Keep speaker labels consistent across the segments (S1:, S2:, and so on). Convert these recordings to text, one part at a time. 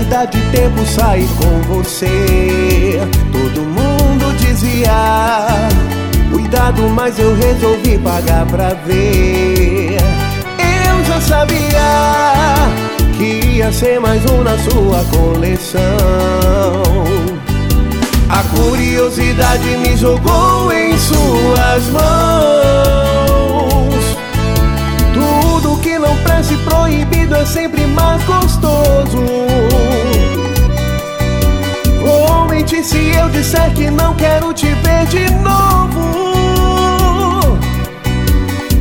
S1: perda de tempo sair com você. Todo mundo dizia, cuidado, mas eu resolvi pagar pra ver. Eu já sabia que ia ser mais um na sua coleção. A curiosidade me jogou em suas mãos. Não presta e proibido é sempre mais gostoso. Vou mentir se eu disser que não quero te ver de novo.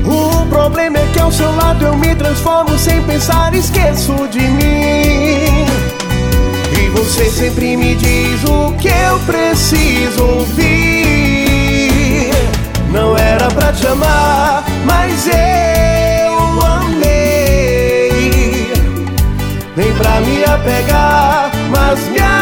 S1: O problema é que ao seu lado eu me transformo sem pensar, esqueço de mim. E você sempre me diz o que eu preciso ouvir. Nem pra me apegar, mas me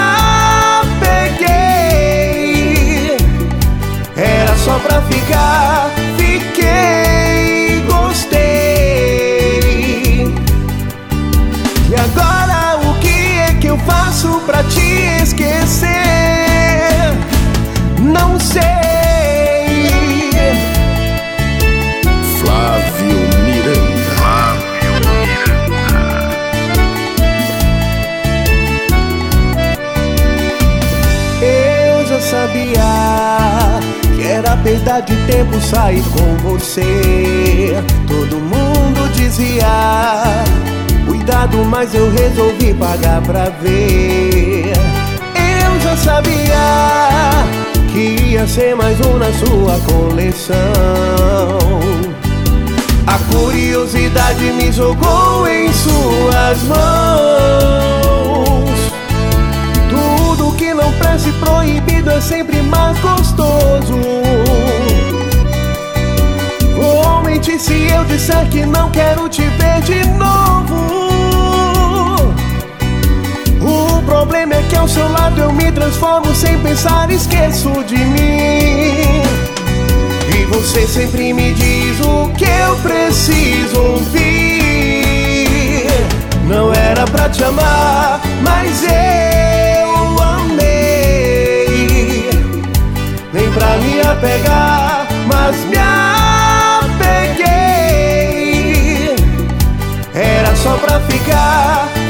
S1: perda de tempo sair com você. Todo mundo dizia, cuidado, mas eu resolvi pagar pra ver. Eu já sabia que ia ser mais um na sua coleção. A curiosidade me jogou em suas mãos. Tudo que não presta e proibido é sempre mais gostoso. Se eu disser que não quero te ver de novo. O problema é que ao seu lado eu me transformo sem pensar, esqueço de mim. E você sempre me diz o que eu preciso ouvir. Não era pra te amar, mas eu amei. Nem pra me apegar, mas me apeguei. Pra ficar.